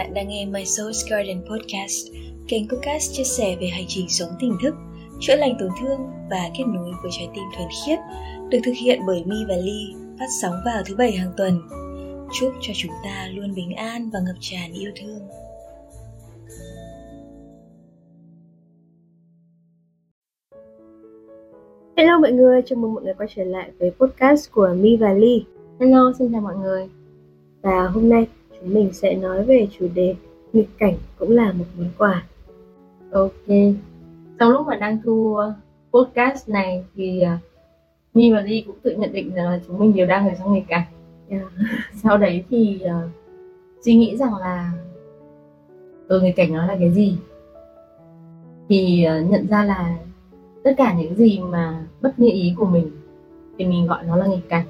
Bạn đang nghe My Soul's Garden Podcast, kênh podcast chia sẻ về hành trình sống tỉnh thức, chữa lành tổn thương và kết nối với trái tim thuần khiết, được thực hiện bởi Mi và Ly, phát sóng vào thứ bảy hàng tuần. Chúc cho chúng ta luôn bình an và ngập tràn yêu thương. Hello mọi người, chào mừng mọi người quay trở lại với podcast của Mi và Ly. Hello, xin chào mọi người. Và hôm nay chúng mình sẽ nói về chủ đề nghịch cảnh cũng là một món quà. Ok. Trong lúc mà đang thu uh, podcast này thì uh, Mi và Ly cũng tự nhận định rằng là chúng mình đều đang ở trong nghịch cảnh. Yeah. Sau đấy thì uh, suy nghĩ rằng là ừ, nghịch cảnh nó là cái gì? Thì uh, nhận ra là tất cả những gì mà bất như ý của mình thì mình gọi nó là nghịch cảnh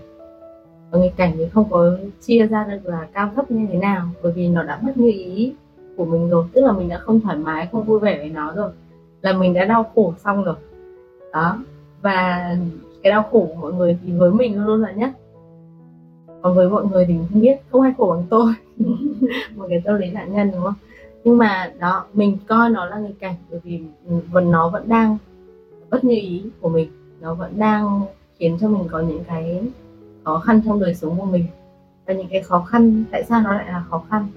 nghịch cảnh thì không có chia ra được là cao thấp như thế nào, bởi vì nó đã mất như ý của mình rồi. Tức là mình đã không thoải mái, không vui vẻ với nó rồi, là mình đã đau khổ xong rồi. Đó. Và cái đau khổ của mọi người thì với mình luôn luôn là nhất. Còn với mọi người thì mình không biết, không ai khổ bằng tôi. Một cái tâm lý nạn nhân, đúng không? Nhưng mà đó, mình coi nó là nghịch cảnh, bởi vì vẫn nó vẫn đang bất như ý của mình. Nó vẫn đang khiến cho mình có những cái khó khăn trong đời sống của mình. Và những cái khó khăn tại sao nó lại là khó khăn?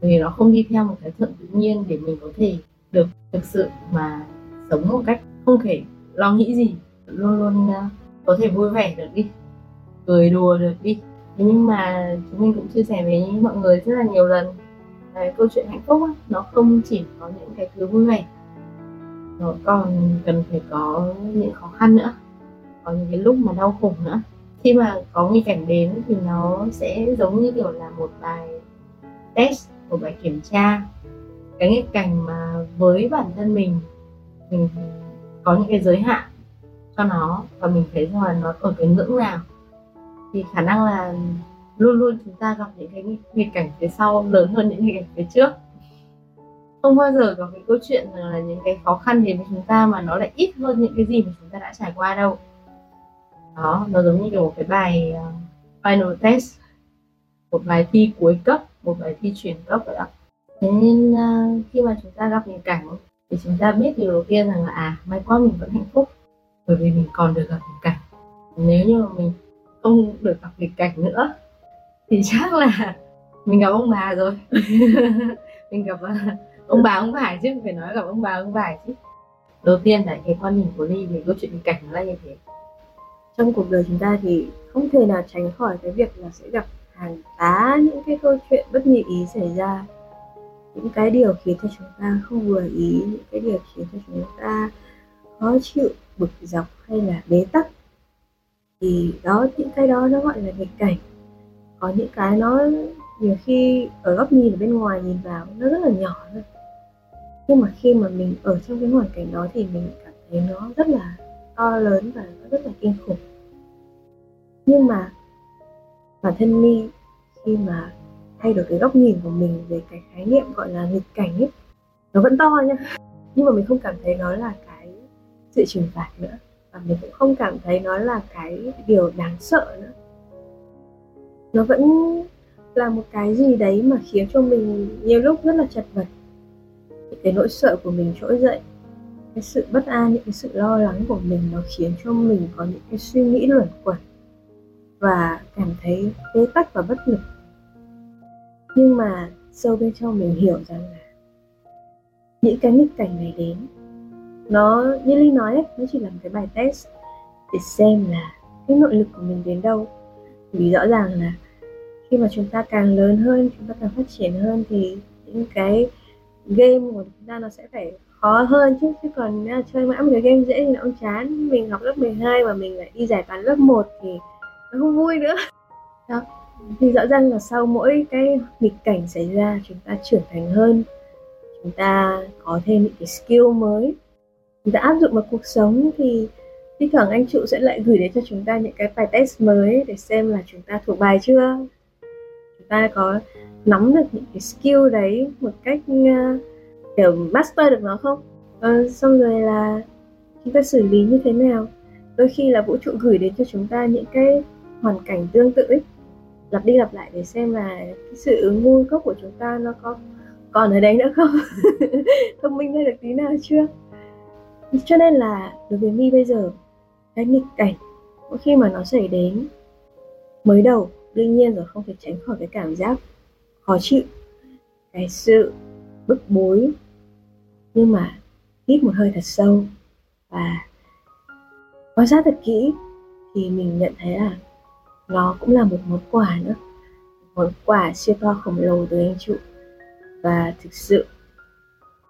Vì nó không đi theo một cái thuận tự nhiên để mình có thể được thực sự mà sống một cách không thể lo nghĩ gì. Luôn luôn ờ, có thể vui vẻ được đi cười đùa được đi. Nhưng mà chúng mình cũng chia sẻ với mọi người rất là nhiều lần cái câu chuyện hạnh phúc ấy, nó không chỉ có những cái thứ vui vẻ. Nó còn cần phải có những khó khăn nữa có những cái lúc mà đau khổ nữa khi mà có nghịch cảnh đến thì nó sẽ giống như kiểu là một bài test, một bài kiểm tra. Cái nghịch cảnh mà với bản thân mình mình có những cái giới hạn cho nó và mình thấy rằng là nó ở cái ngưỡng nào, thì khả năng là luôn luôn chúng ta gặp những cái nghịch cảnh phía sau lớn hơn những nghịch cảnh phía trước. Không bao giờ có cái câu chuyện là những cái khó khăn đến với chúng ta mà nó lại ít hơn những cái gì mà chúng ta đã trải qua đâu đó nó giống như kiểu một cái bài uh, final test. Một bài thi cuối cấp một bài thi chuyển cấp vậy ạ. Thế nên uh, khi mà chúng ta gặp nghịch cảnh thì chúng ta biết điều đầu tiên rằng là à may quá mình vẫn hạnh phúc bởi vì mình còn được gặp nghịch cảnh. Nếu như mà mình không được gặp nghịch cảnh nữa thì chắc là mình gặp ông bà rồi. Mình gặp uh, ông bà ông phải chứ phải nói gặp ông bà ông phải chứ. Đầu tiên là cái quan điểm của ly về câu chuyện nghịch cảnh nó là như thế trong cuộc đời chúng ta thì không thể nào tránh khỏi cái việc là sẽ gặp hàng tá những cái câu chuyện bất như ý xảy ra. Những cái điều khiến cho chúng ta không vừa ý, những cái điều khiến cho chúng ta khó chịu, bực dọc hay là bế tắc. Thì đó, những cái đó nó gọi là nghịch cảnh. Có những cái nó nhiều khi ở góc nhìn ở bên ngoài nhìn vào nó rất là nhỏ thôi. Nhưng mà khi mà mình ở trong cái hoàn cảnh đó thì mình cảm thấy nó rất là to lớn và nó rất là kinh khủng. Nhưng mà bản thân mi, khi mà thay đổi cái góc nhìn của mình về cái khái niệm gọi là nghịch cảnh ấy, nó vẫn to nha. Nhưng mà mình không cảm thấy nó là cái sự trừng phạt nữa. Và mình cũng không cảm thấy nó là cái điều đáng sợ nữa. Nó vẫn là một cái gì đấy mà khiến cho mình nhiều lúc rất là chật vật. Cái nỗi sợ của mình trỗi dậy cái sự bất an những cái sự lo lắng của mình nó khiến cho mình có những cái suy nghĩ luẩn quẩn và cảm thấy bế tắc và bất lực. Nhưng mà sâu bên trong mình hiểu rằng là những cái nghịch cảnh này đến nó như linh nói ấy, nó chỉ là một cái bài test để xem là cái nội lực của mình đến đâu. Vì rõ ràng là khi mà chúng ta càng lớn hơn chúng ta càng phát triển hơn thì những cái game của chúng ta nó sẽ phải khó hơn chứ chứ còn chơi mãi một cái game dễ thì nó cũng chán. Mình học lớp 12 mà mình lại đi giải toán lớp 1 thì nó không vui nữa. Đó thì rõ ràng là sau mỗi cái nghịch cảnh xảy ra chúng ta trưởng thành hơn. Chúng ta có thêm những cái skill mới. Chúng ta áp dụng vào cuộc sống thì thi thoảng anh trụ sẽ lại gửi đến cho chúng ta những cái bài test mới để xem là chúng ta thuộc bài chưa. Chúng ta có nắm được những cái skill đấy một cách uh, kiểu master được nó không? Uh, xong rồi là chúng ta xử lý như thế nào? Đôi khi là vũ trụ gửi đến cho chúng ta những cái hoàn cảnh tương tự ấy. Lặp đi lặp lại để xem là cái sự ngu gốc của chúng ta nó có còn ở đấy nữa không? Thông minh ra được tí nào chưa? Cho nên là đối với mi bây giờ cái nghịch cảnh mỗi khi mà nó xảy đến mới đầu đương nhiên rồi không thể tránh khỏi cái cảm giác khó chịu cái sự bức bối nhưng mà hít một hơi thật sâu và quan sát thật kỹ thì mình nhận thấy là nó cũng là một món quà nữa. Một món quà siêu to khổng lồ từ anh trụ và thực sự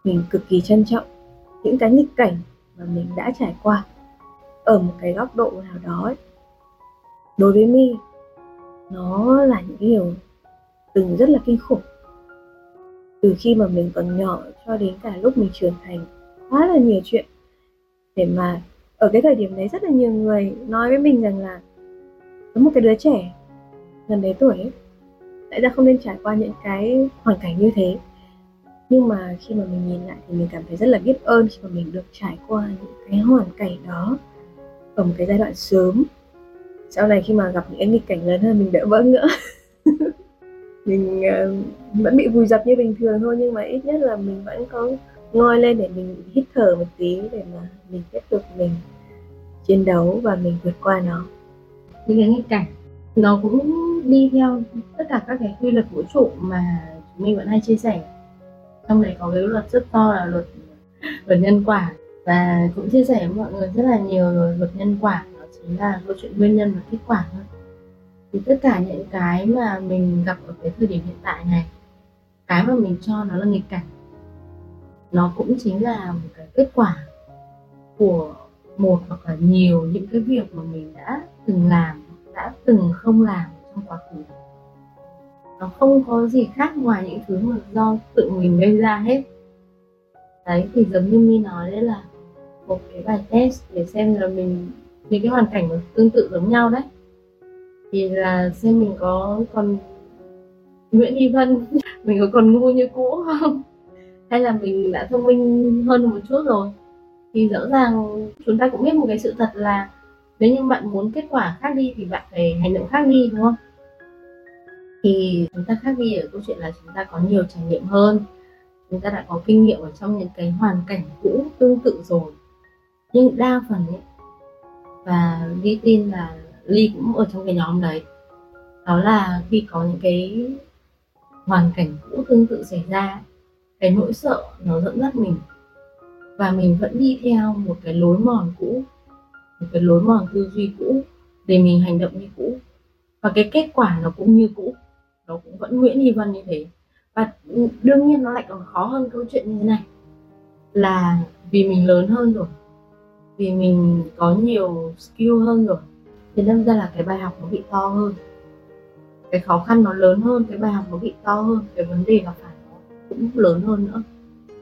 mình cực kỳ trân trọng những cái nghịch cảnh mà mình đã trải qua ở một cái góc độ nào đó ấy. đối với mi nó là những điều từng rất là kinh khủng từ khi mà mình còn nhỏ cho đến cả lúc mình trưởng thành quá là nhiều chuyện để mà ở cái thời điểm đấy rất là nhiều người nói với mình rằng là có một cái đứa trẻ gần đấy tuổi ấy, tại ra không nên trải qua những cái hoàn cảnh như thế? Nhưng mà khi mà mình nhìn lại thì mình cảm thấy rất là biết ơn khi mà mình được trải qua những cái hoàn cảnh đó ở một cái giai đoạn sớm. Sau này khi mà gặp những cái nghịch cảnh lớn hơn mình đỡ bỡ ngỡ. mình uh, vẫn bị vùi dập như bình thường thôi nhưng mà ít nhất là mình vẫn có ngoi lên để mình hít thở một tí để mà mình tiếp tục mình chiến đấu và mình vượt qua nó. Những cái nghịch cảnh. Nó cũng đi theo tất cả các cái quy luật vũ trụ mà chúng mình vẫn hay chia sẻ. Trong đấy có cái luật rất to là luật luật nhân quả. Và cũng chia sẻ với mọi người rất là nhiều rồi luật nhân quả. Nó chính là câu chuyện nguyên nhân và kết quả thôi thì tất cả những cái mà mình gặp ở cái thời điểm hiện tại này, cái mà mình cho nó là nghịch cảnh, nó cũng chính là một cái kết quả của một hoặc là nhiều những cái việc mà mình đã từng làm, đã từng không làm trong quá khứ. Nó không có gì khác ngoài những thứ mà do tự mình gây ra hết. Đấy, thì giống như mi nói đấy là một cái bài test để xem là mình, những cái hoàn cảnh tương tự giống nhau đấy thì là xem mình có còn Nguyễn Thị Vân, mình có còn ngu như cũ không? Hay là mình đã thông minh hơn một chút rồi? Thì rõ ràng chúng ta cũng biết một cái sự thật là nếu như bạn muốn kết quả khác đi thì bạn phải hành động khác đi, đúng không? Thì chúng ta khác đi ở câu chuyện là chúng ta có nhiều trải nghiệm hơn. Chúng ta đã có kinh nghiệm ở trong những cái hoàn cảnh cũ tương tự rồi. Nhưng đa phần ấy, và Ly tin là Ly cũng ở trong cái nhóm đấy. Đó là khi có những cái hoàn cảnh cũ tương tự xảy ra, cái nỗi sợ nó dẫn dắt mình. Và mình vẫn đi theo một cái lối mòn cũ, một cái lối mòn tư duy cũ để mình hành động như cũ. Và cái kết quả nó cũng như cũ, nó cũng vẫn Nguyễn Hy Vân như thế. Và đương nhiên nó lại còn khó hơn câu chuyện như thế này, là vì mình lớn hơn rồi, vì mình có nhiều skill hơn rồi thì đâm ra là cái bài học nó bị to hơn. Cái khó khăn nó lớn hơn, cái bài học nó bị to hơn, cái vấn đề gặp phải nó cũng lớn hơn nữa.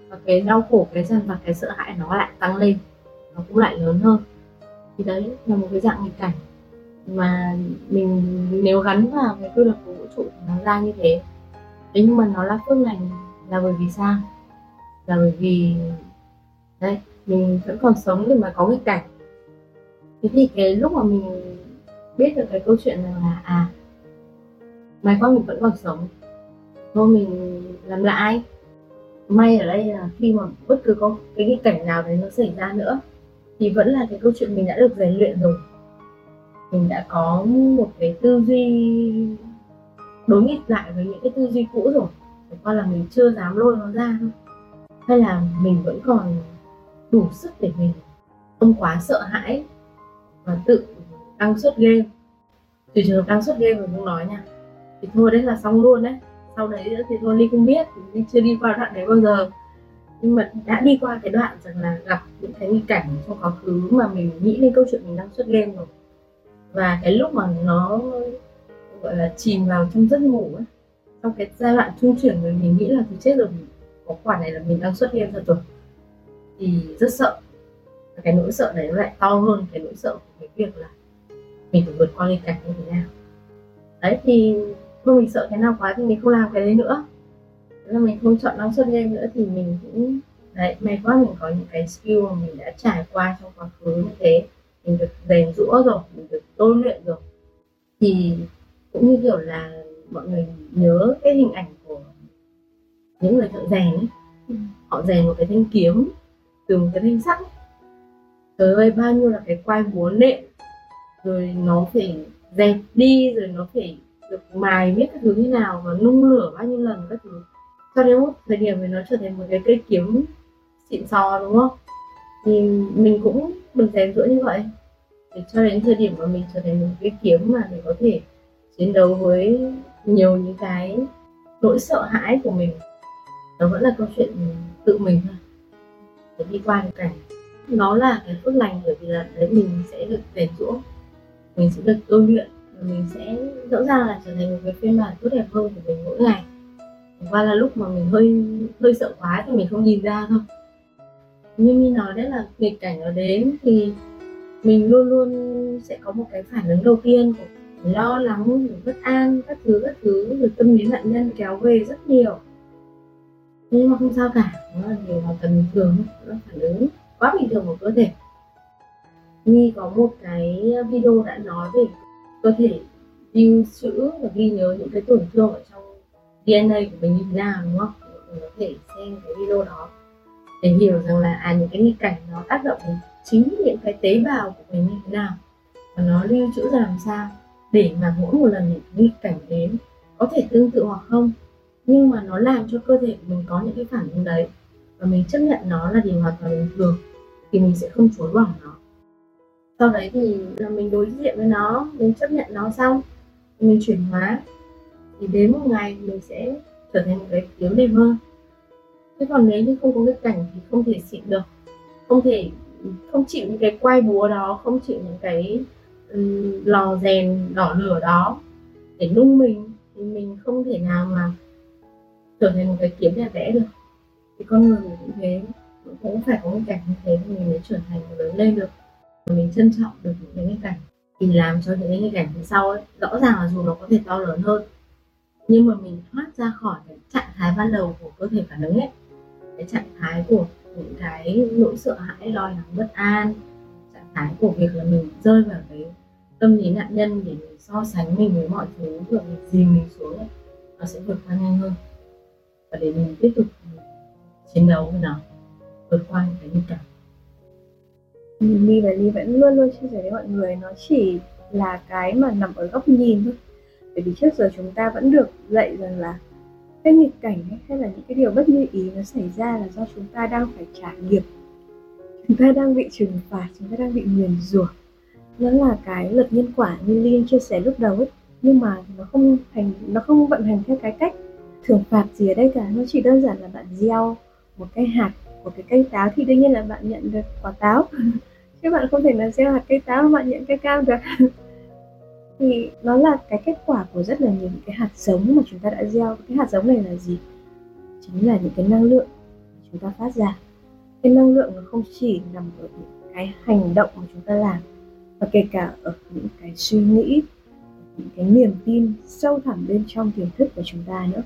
Và cái đau khổ, cái dằn vặt, cái sợ hãi nó lại tăng lên, nó cũng lại lớn hơn. Thì đấy, là một cái dạng nghịch cảnh. Mà mình, nếu gắn vào cái quy luật của vũ trụ thì nó ra như thế. Thế nhưng mà nó là phước lành là bởi vì sao? Là bởi vì đấy mình vẫn còn sống để mà có nghịch cảnh. Thế thì cái lúc mà mình biết được cái câu chuyện rằng là à mày qua mình vẫn còn sống. Thôi mình làm lại, may ở đây là khi mà bất cứ có cái nghịch cảnh nào đấy nó xảy ra nữa, thì vẫn là cái câu chuyện mình đã được rèn luyện rồi. Mình đã có một cái tư duy đối nghịch lại với những cái tư duy cũ rồi. Chẳng qua là mình chưa dám lôi nó ra thôi. Hay là mình vẫn còn đủ sức để mình không quá sợ hãi và tự đăng xuất game. Trừ trường hợp đăng xuất game mình không nói nha. Thì thôi đấy là xong luôn đấy. Sau đấy thì thôi ly không biết, ly chưa đi qua đoạn đấy bao giờ. Nhưng mà đã đi qua cái đoạn rằng là gặp những cái nghịch cảnh trong quá khứ mà mình nghĩ đến câu chuyện mình đang xuất game rồi. Và cái lúc mà nó, gọi là, chìm vào trong giấc ngủ ấy trong cái giai đoạn trung chuyển rồi mình nghĩ là thì chết rồi, có quả này là mình đang xuất game thật rồi. Thì rất sợ. Và cái nỗi sợ này nó lại to hơn cái nỗi sợ của cái việc là mình phải vượt qua nghịch cảnh như thế nào. Đấy thì thôi mình sợ cái nào quá thì mình không làm cái đấy nữa. Là mình không chọn năng suất game nữa thì mình cũng đấy may quá mình có những cái skill mà mình đã trải qua trong quá khứ như thế. Mình được rèn rũa rồi mình được tôi luyện rồi. Thì cũng như kiểu là mọi người nhớ cái hình ảnh của những người thợ rèn ấy. Ừ. họ rèn một cái thanh kiếm từ một cái thanh sắt. Trời ơi bao nhiêu là cái quai búa nệm rồi nó phải dẹp đi, rồi nó phải được mài biết các thứ như nào và nung lửa bao nhiêu lần các thứ. Cho đến một thời điểm thì nó trở thành một cái cây kiếm xịn sò, đúng không? Thì mình cũng được rèn rũa như vậy. Để cho đến thời điểm mà mình trở thành một cái kiếm mà để có thể chiến đấu với nhiều những cái nỗi sợ hãi của mình, nó vẫn là câu chuyện tự mình thôi. Để đi qua được cảnh nó là cái phước lành bởi vì là đấy, mình sẽ được rèn rũa mình sẽ được tôi luyện và mình sẽ rõ ràng là trở thành một cái phiên bản tốt đẹp hơn của mình mỗi ngày. Qua là lúc mà mình hơi hơi sợ quá thì mình không nhìn ra thôi. Nhưng như nói đấy là nghịch cảnh nó đến thì mình luôn luôn sẽ có một cái phản ứng đầu tiên của lo lắng, bất an, các thứ các thứ, rồi tâm lý nạn nhân kéo về rất nhiều. Nhưng mà không sao cả, nó là điều hoàn toàn bình thường nó phản ứng quá bình thường của cơ thể. Nhi có một cái video đã nói về cơ thể lưu trữ và ghi nhớ những cái tổn thương ở trong DNA của mình như thế nào, đúng không? Mình có thể xem cái video đó để hiểu rằng là à những cái nghịch cảnh nó tác động đến chính những cái tế bào của mình như thế nào. Và nó lưu trữ ra làm sao để mà mỗi một lần những nghịch cảnh đến có thể tương tự hoặc không. Nhưng mà nó làm cho cơ thể của mình có những cái phản ứng đấy và mình chấp nhận nó là điều hoàn toàn bình thường thì mình sẽ không chối bỏ nó sau đấy thì là mình đối diện với nó mình chấp nhận nó xong mình chuyển hóa. Thì đến một ngày mình sẽ trở thành một cái kiếm đẹp hơn. Chứ còn nếu như không có cái cảnh thì không thể xịn được. Không thể không chịu những cái quay búa đó không chịu những cái um, lò rèn đỏ lửa đó để nung mình thì mình không thể nào mà trở thành một cái kiếm đẹp vẽ được. Thì con người mình cũng thế cũng phải có một cảnh như thế thì mình mới trở thành và lớn lên được mình trân trọng được những cái cảnh thì làm cho những cái cảnh phía sau ấy rõ ràng là dù nó có thể to lớn hơn nhưng mà mình thoát ra khỏi cái trạng thái ban đầu của cơ thể phản ứng ấy. Cái trạng thái của những cái nỗi sợ hãi lo lắng bất an trạng thái của việc là mình rơi vào cái tâm lý nạn nhân để mình so sánh mình với mọi thứ và mình dìm mình xuống ấy, nó sẽ vượt qua nhanh hơn. Và để mình tiếp tục chiến đấu với nó vượt qua những cái nghịch cảnh My và Ly vẫn luôn luôn chia sẻ với mọi người nó chỉ là cái mà nằm ở góc nhìn thôi. Bởi vì trước giờ chúng ta vẫn được dạy rằng là cái nghịch cảnh ấy, hay là những cái điều bất như ý nó xảy ra là do chúng ta đang phải trả nghiệp. Chúng ta đang bị trừng phạt chúng ta đang bị nguyền rủa. Nó là cái luật nhân quả như Liên chia sẻ lúc đầu ấy nhưng mà nó không thành nó không vận hành theo cái cách thưởng phạt gì ở đây cả. Nó chỉ đơn giản là bạn gieo một cái hạt của cái cây táo thì đương nhiên là bạn nhận được quả táo. Chứ bạn không thể là gieo hạt cây táo mà bạn nhận cây cam được. Thì nó là cái kết quả của rất là nhiều những cái hạt giống mà chúng ta đã gieo. Cái hạt giống này là gì? Chính là những cái năng lượng mà chúng ta phát ra. Cái năng lượng nó không chỉ nằm ở những cái hành động mà chúng ta làm và kể cả ở những cái suy nghĩ những cái niềm tin sâu thẳm bên trong tiềm thức của chúng ta nữa.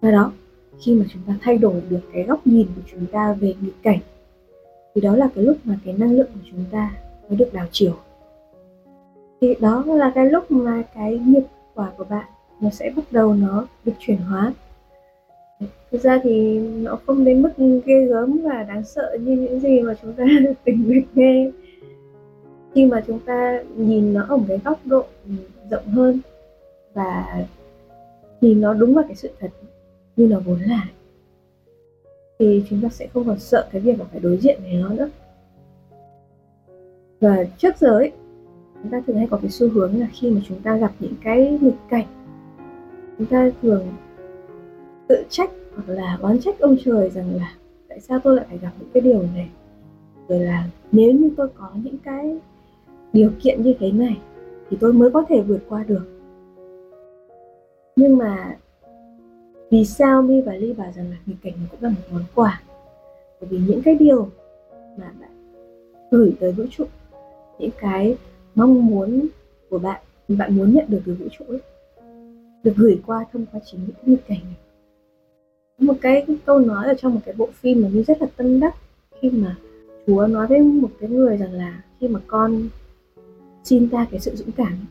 Và đó khi mà chúng ta thay đổi được cái góc nhìn của chúng ta về nghịch cảnh, thì đó là cái lúc mà cái năng lượng của chúng ta mới được đảo chiều. Thì đó là cái lúc mà cái nghiệp quả của bạn nó sẽ bắt đầu nó được chuyển hóa. Thực ra thì nó không đến mức ghê gớm và đáng sợ như những gì mà chúng ta tình nguyện nghe. Khi mà chúng ta nhìn nó ở một cái góc độ rộng hơn và nhìn nó đúng vào cái sự thật như nó vốn là, thì chúng ta sẽ không còn sợ cái việc mà phải đối diện với nó nữa. Và trước giờ ấy, chúng ta thường hay có cái xu hướng là khi mà chúng ta gặp những cái nghịch cảnh, chúng ta thường tự trách hoặc là oán trách ông trời rằng là tại sao tôi lại phải gặp những cái điều này. Rồi là nếu như tôi có những cái điều kiện như thế này thì tôi mới có thể vượt qua được. Nhưng mà vì sao mi và ly bảo rằng là nghịch cảnh cũng là một món quà? Bởi vì những cái điều mà bạn gửi tới vũ trụ những cái mong muốn của bạn bạn muốn nhận được từ vũ trụ ấy, được gửi qua thông qua chính những cái nghịch cảnh này. Một cái câu nói ở trong một cái bộ phim mà mi rất là tâm đắc khi mà chúa nói với một cái người rằng là khi mà con xin ta cái sự dũng cảm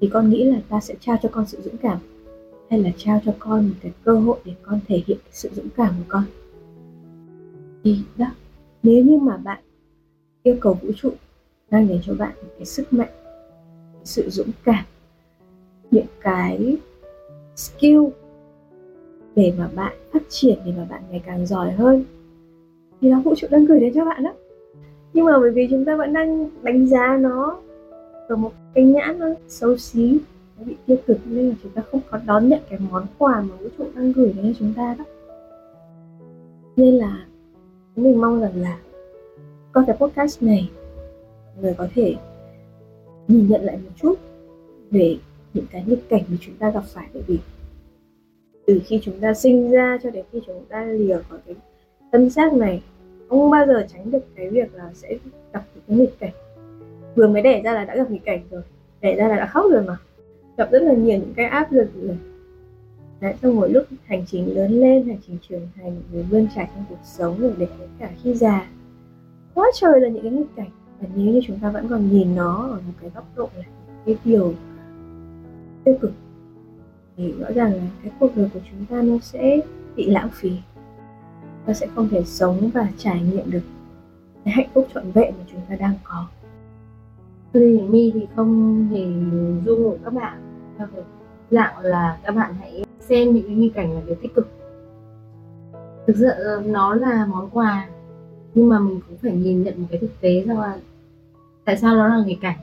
thì con nghĩ là ta sẽ trao cho con sự dũng cảm hay là trao cho con một cái cơ hội để con thể hiện cái sự dũng cảm của con? Thì đó, nếu như mà bạn yêu cầu vũ trụ đang dành cho bạn một cái sức mạnh sự dũng cảm, những cái skill để mà bạn phát triển, để mà bạn ngày càng giỏi hơn, thì nó vũ trụ đang gửi đến cho bạn đó. Nhưng mà bởi vì chúng ta vẫn đang đánh giá nó ở một cái nhãn nó xấu xí nó bị tiêu cực nên là chúng ta không có đón nhận cái món quà mà vũ trụ đang gửi đến cho chúng ta đó. Nên là mình mong rằng là qua cái podcast này, người có thể nhìn nhận lại một chút về những cái nghịch cảnh mà chúng ta gặp phải. Bởi vì từ khi chúng ta sinh ra cho đến khi chúng ta lìa khỏi cái thân xác này, không bao giờ tránh được cái việc là sẽ gặp những cái nghịch cảnh. Vừa mới đẻ ra là đã gặp nghịch cảnh rồi, đẻ ra là đã khóc rồi mà gặp rất là nhiều những cái áp lực này. Đấy, trong một lúc hành trình lớn lên, hành trình trưởng thành, rồi vươn trải trong cuộc sống rồi để cả khi già. Quá trời là những cái nghịch cảnh. Và nếu như chúng ta vẫn còn nhìn nó ở một cái góc độ là cái điều tiêu cực thì rõ ràng là cái cuộc đời của chúng ta nó sẽ bị lãng phí. Ta sẽ không thể sống và trải nghiệm được cái hạnh phúc trọn vẹn mà chúng ta đang có. Ly Mi thì không hề du ngủ các bạn theo cái dạng là các bạn hãy xem những cái nghi cảnh là điều tích cực. Thực sự ờ, nó là món quà, nhưng mà mình cũng phải nhìn nhận một cái thực tế rằng là tại sao nó là nghịch cảnh.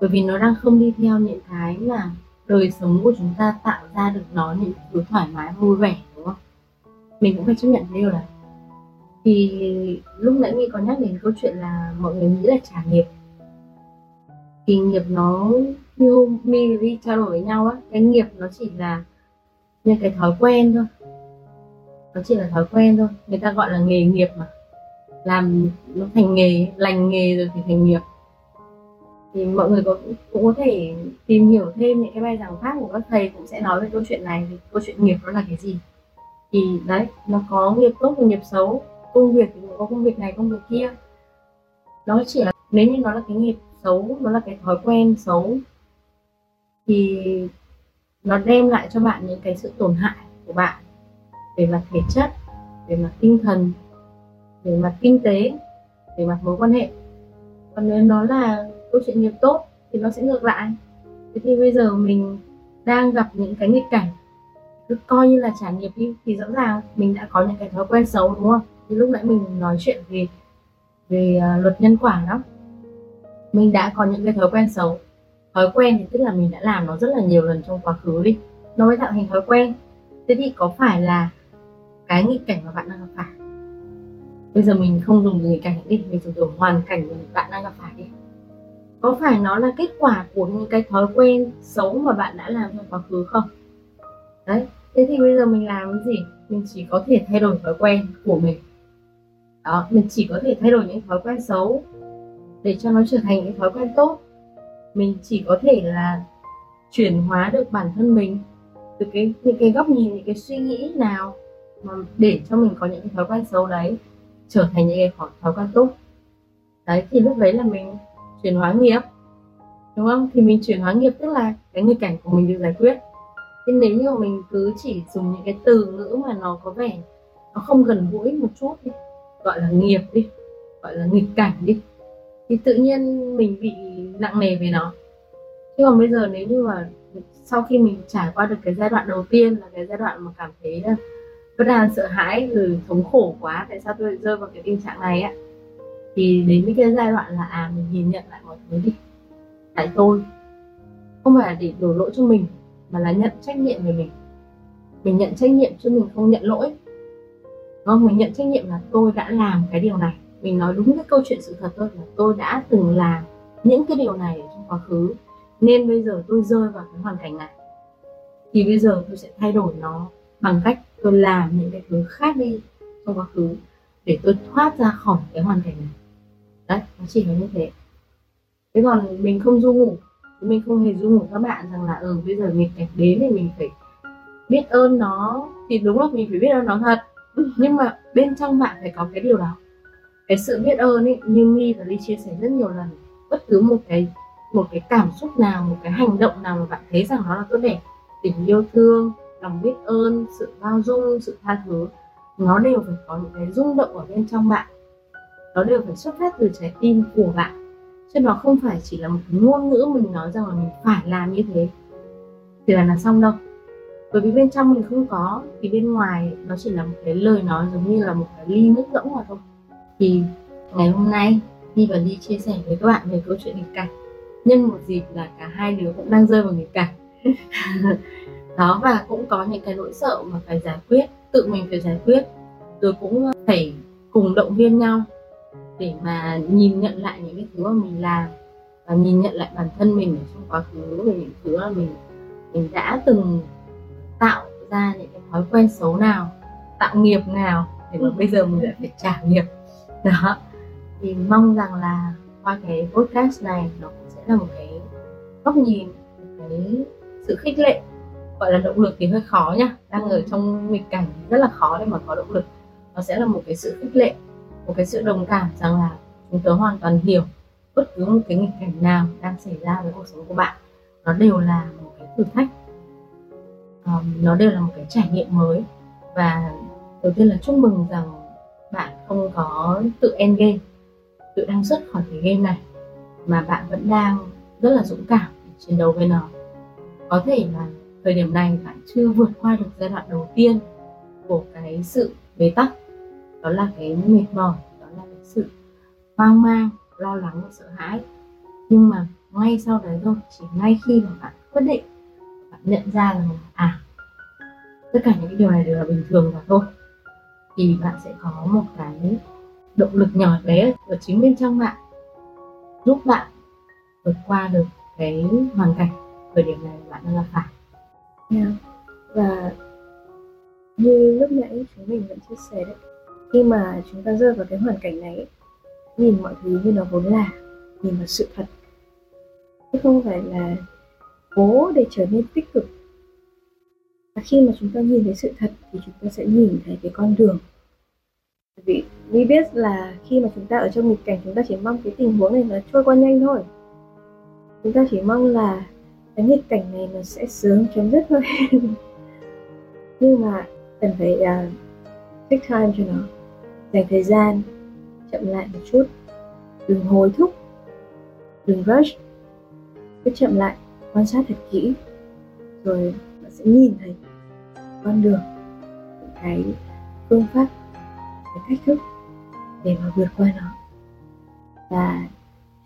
Bởi vì nó đang không đi theo những cái mà đời sống của chúng ta tạo ra được nó những thứ thoải mái, vui vẻ, đúng không? Mình cũng phải chấp nhận điều này thì lúc nãy mình có nhắc đến câu chuyện là mọi người nghĩ là trả nghiệp. Thì nghiệp nó như hôm mi đi trao đổi với nhau á cái nghiệp nó chỉ là những cái thói quen thôi. Nó chỉ là thói quen thôi. Người ta gọi là nghề nghiệp mà. Làm nó thành nghề lành nghề rồi thì thành nghiệp. Thì mọi người có, cũng có thể tìm hiểu thêm những cái bài giảng khác của các thầy cũng sẽ nói về câu chuyện này thì câu chuyện nghiệp nó là cái gì. Thì đấy nó có nghiệp tốt và nghiệp xấu công việc thì cũng có công việc này công việc kia. Nó chỉ là nếu như nó là cái nghiệp xấu nó là cái thói quen xấu thì nó đem lại cho bạn những cái sự tổn hại của bạn về mặt thể chất về mặt tinh thần về mặt kinh tế về mặt mối quan hệ. Còn nếu nó là câu chuyện nghiệp tốt thì nó sẽ ngược lại. Thế thì bây giờ mình đang gặp những cái nghịch cảnh cứ coi như là trả nghiệp đi thì rõ ràng mình đã có những cái thói quen xấu đúng không? Thì lúc nãy mình nói chuyện về về uh, luật nhân quả đó. Mình đã có những cái thói quen xấu thói quen thì tức là mình đã làm nó rất là nhiều lần trong quá khứ đi. Nó mới tạo thành thói quen. Thế thì có phải là cái nghịch cảnh mà bạn đang gặp phải? Bây giờ mình không dùng từ nghịch cảnh đi, mình dùng từ hoàn cảnh mà bạn đang gặp phải đi. Có phải nó là kết quả của những cái thói quen xấu mà bạn đã làm trong quá khứ không? Đấy, thế thì bây giờ mình làm cái gì? Mình chỉ có thể thay đổi thói quen của mình. Đó, mình chỉ có thể thay đổi những thói quen xấu để cho nó trở thành những thói quen tốt mình chỉ có thể là chuyển hóa được bản thân mình từ cái, những cái góc nhìn, những cái suy nghĩ nào mà để cho mình có những cái thói quen xấu đấy, trở thành những cái thói quen tốt. Đấy, thì lúc đấy là mình chuyển hóa nghiệp, đúng không? Thì mình chuyển hóa nghiệp tức là cái nghịch cảnh của mình được giải quyết. Thế nếu như mà mình cứ chỉ dùng những cái từ ngữ mà nó có vẻ nó không gần gũi một chút đi, gọi là nghiệp đi, gọi là nghịch cảnh đi thì tự nhiên mình bị nặng nề về nó. Nhưng mà bây giờ nếu như mà sau khi mình trải qua được cái giai đoạn đầu tiên là cái giai đoạn mà cảm thấy là vẫn đang sợ hãi rồi thống khổ quá, tại sao tôi rơi vào cái tình trạng này á, thì đến cái giai đoạn là à mình nhìn nhận lại mọi thứ đi. Tại tôi, không phải là để đổ lỗi cho mình, mà là nhận trách nhiệm về mình. Mình nhận trách nhiệm chứ mình không nhận lỗi. Không? Mình nhận trách nhiệm là tôi đã làm cái điều này mình nói đúng cái câu chuyện sự thật thôi là tôi đã từng làm những cái điều này trong quá khứ. Nên bây giờ tôi rơi vào cái hoàn cảnh này. Thì bây giờ tôi sẽ thay đổi nó bằng cách tôi làm những cái thứ khác đi trong quá khứ để tôi thoát ra khỏi cái hoàn cảnh này. Đấy, nó chỉ là như thế. Thế còn mình không du ngủ, mình không hề du ngủ các bạn rằng là ừ bây giờ nghịch cảnh đến thì mình phải biết ơn nó, thì đúng là mình phải biết ơn nó thật. Nhưng mà bên trong bạn phải có cái điều đó cái sự biết ơn ấy, như mi và ly chia sẻ rất nhiều lần, bất cứ một cái một cái cảm xúc nào, một cái hành động nào mà bạn thấy rằng nó là tốt đẹp, tình yêu thương, lòng biết ơn, sự bao dung, sự tha thứ, nó đều phải có những cái rung động ở bên trong bạn. Nó đều phải xuất phát từ trái tim của bạn, chứ nó không phải chỉ là một cái ngôn ngữ mình nói rằng là mình phải làm như thế. Thì là là xong đâu. Bởi vì bên trong mình không có, thì bên ngoài nó chỉ là một cái lời nói giống như là một cái ly nước rỗng mà thôi thì ngày hôm nay Nhi và Ly chia sẻ với các bạn về câu chuyện nghịch cảnh. Nhân một dịp là cả hai đứa cũng đang rơi vào nghịch cảnh. Đó và cũng có những cái nỗi sợ mà phải giải quyết tự mình phải giải quyết. Rồi cũng phải cùng động viên nhau để mà nhìn nhận lại những cái thứ mà mình làm và nhìn nhận lại bản thân mình ở trong quá khứ về những thứ mà mình mình đã từng tạo ra những cái thói quen xấu nào tạo nghiệp nào để mà bây giờ mình lại phải trả nghiệp đó. Thì mong rằng là qua cái podcast này nó cũng sẽ là một cái góc nhìn một cái sự khích lệ gọi là động lực thì hơi khó nha đang ở trong nghịch cảnh rất là khó để mà có động lực. Nó sẽ là một cái sự khích lệ một cái sự đồng cảm rằng là chúng tớ hoàn toàn hiểu bất cứ một cái nghịch cảnh nào đang xảy ra với cuộc sống của bạn. Nó đều là một cái thử thách. Um, nó đều là một cái trải nghiệm mới. Và đầu tiên là chúc mừng rằng không có tự end game tự đang xuất khỏi cái game này, mà bạn vẫn đang rất là dũng cảm để chiến đấu với nó. Có thể là thời điểm này bạn chưa vượt qua được giai đoạn đầu tiên của cái sự bế tắc, đó là cái mệt mỏi, đó là cái sự hoang mang, lo lắng và sợ hãi. Nhưng mà ngay sau đấy thôi, chỉ ngay khi mà bạn quyết định, bạn nhận ra là à tất cả những cái điều này đều là bình thường và thôi thì bạn sẽ có một cái động lực nhỏ bé ở chính bên trong bạn, giúp bạn vượt qua được cái hoàn cảnh thời điểm này bạn đang gặp phải yeah. và như lúc nãy chúng mình vẫn chia sẻ đấy, khi mà chúng ta rơi vào cái hoàn cảnh này nhìn mọi thứ như nó vốn là, nhìn vào sự thật, chứ không phải là cố để trở nên tích cực và khi mà chúng ta nhìn thấy sự thật thì chúng ta sẽ nhìn thấy cái con đường. Vì we biết là khi mà chúng ta ở trong nghịch cảnh chúng ta chỉ mong cái tình huống này nó trôi qua nhanh thôi. Chúng ta chỉ mong là cái nghịch cảnh này nó sẽ sớm chấm dứt thôi. Nhưng mà cần phải uh, take time cho nó. Dành thời gian chậm lại một chút. Đừng hối thúc. Đừng rush. Cứ chậm lại quan sát thật kỹ. Rồi sẽ nhìn thấy con đường cái phương pháp cái cách thức để mà vượt qua nó. Và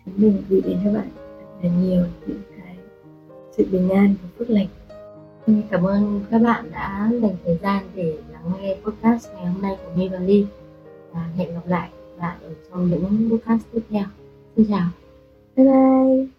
chúng mình gửi đến cho bạn là nhiều những cái sự bình an và phước lành. Cảm ơn các bạn đã dành thời gian để lắng nghe podcast ngày hôm nay của My và Ly và hẹn gặp lại bạn ở trong những podcast tiếp theo. Xin chào. Bye bye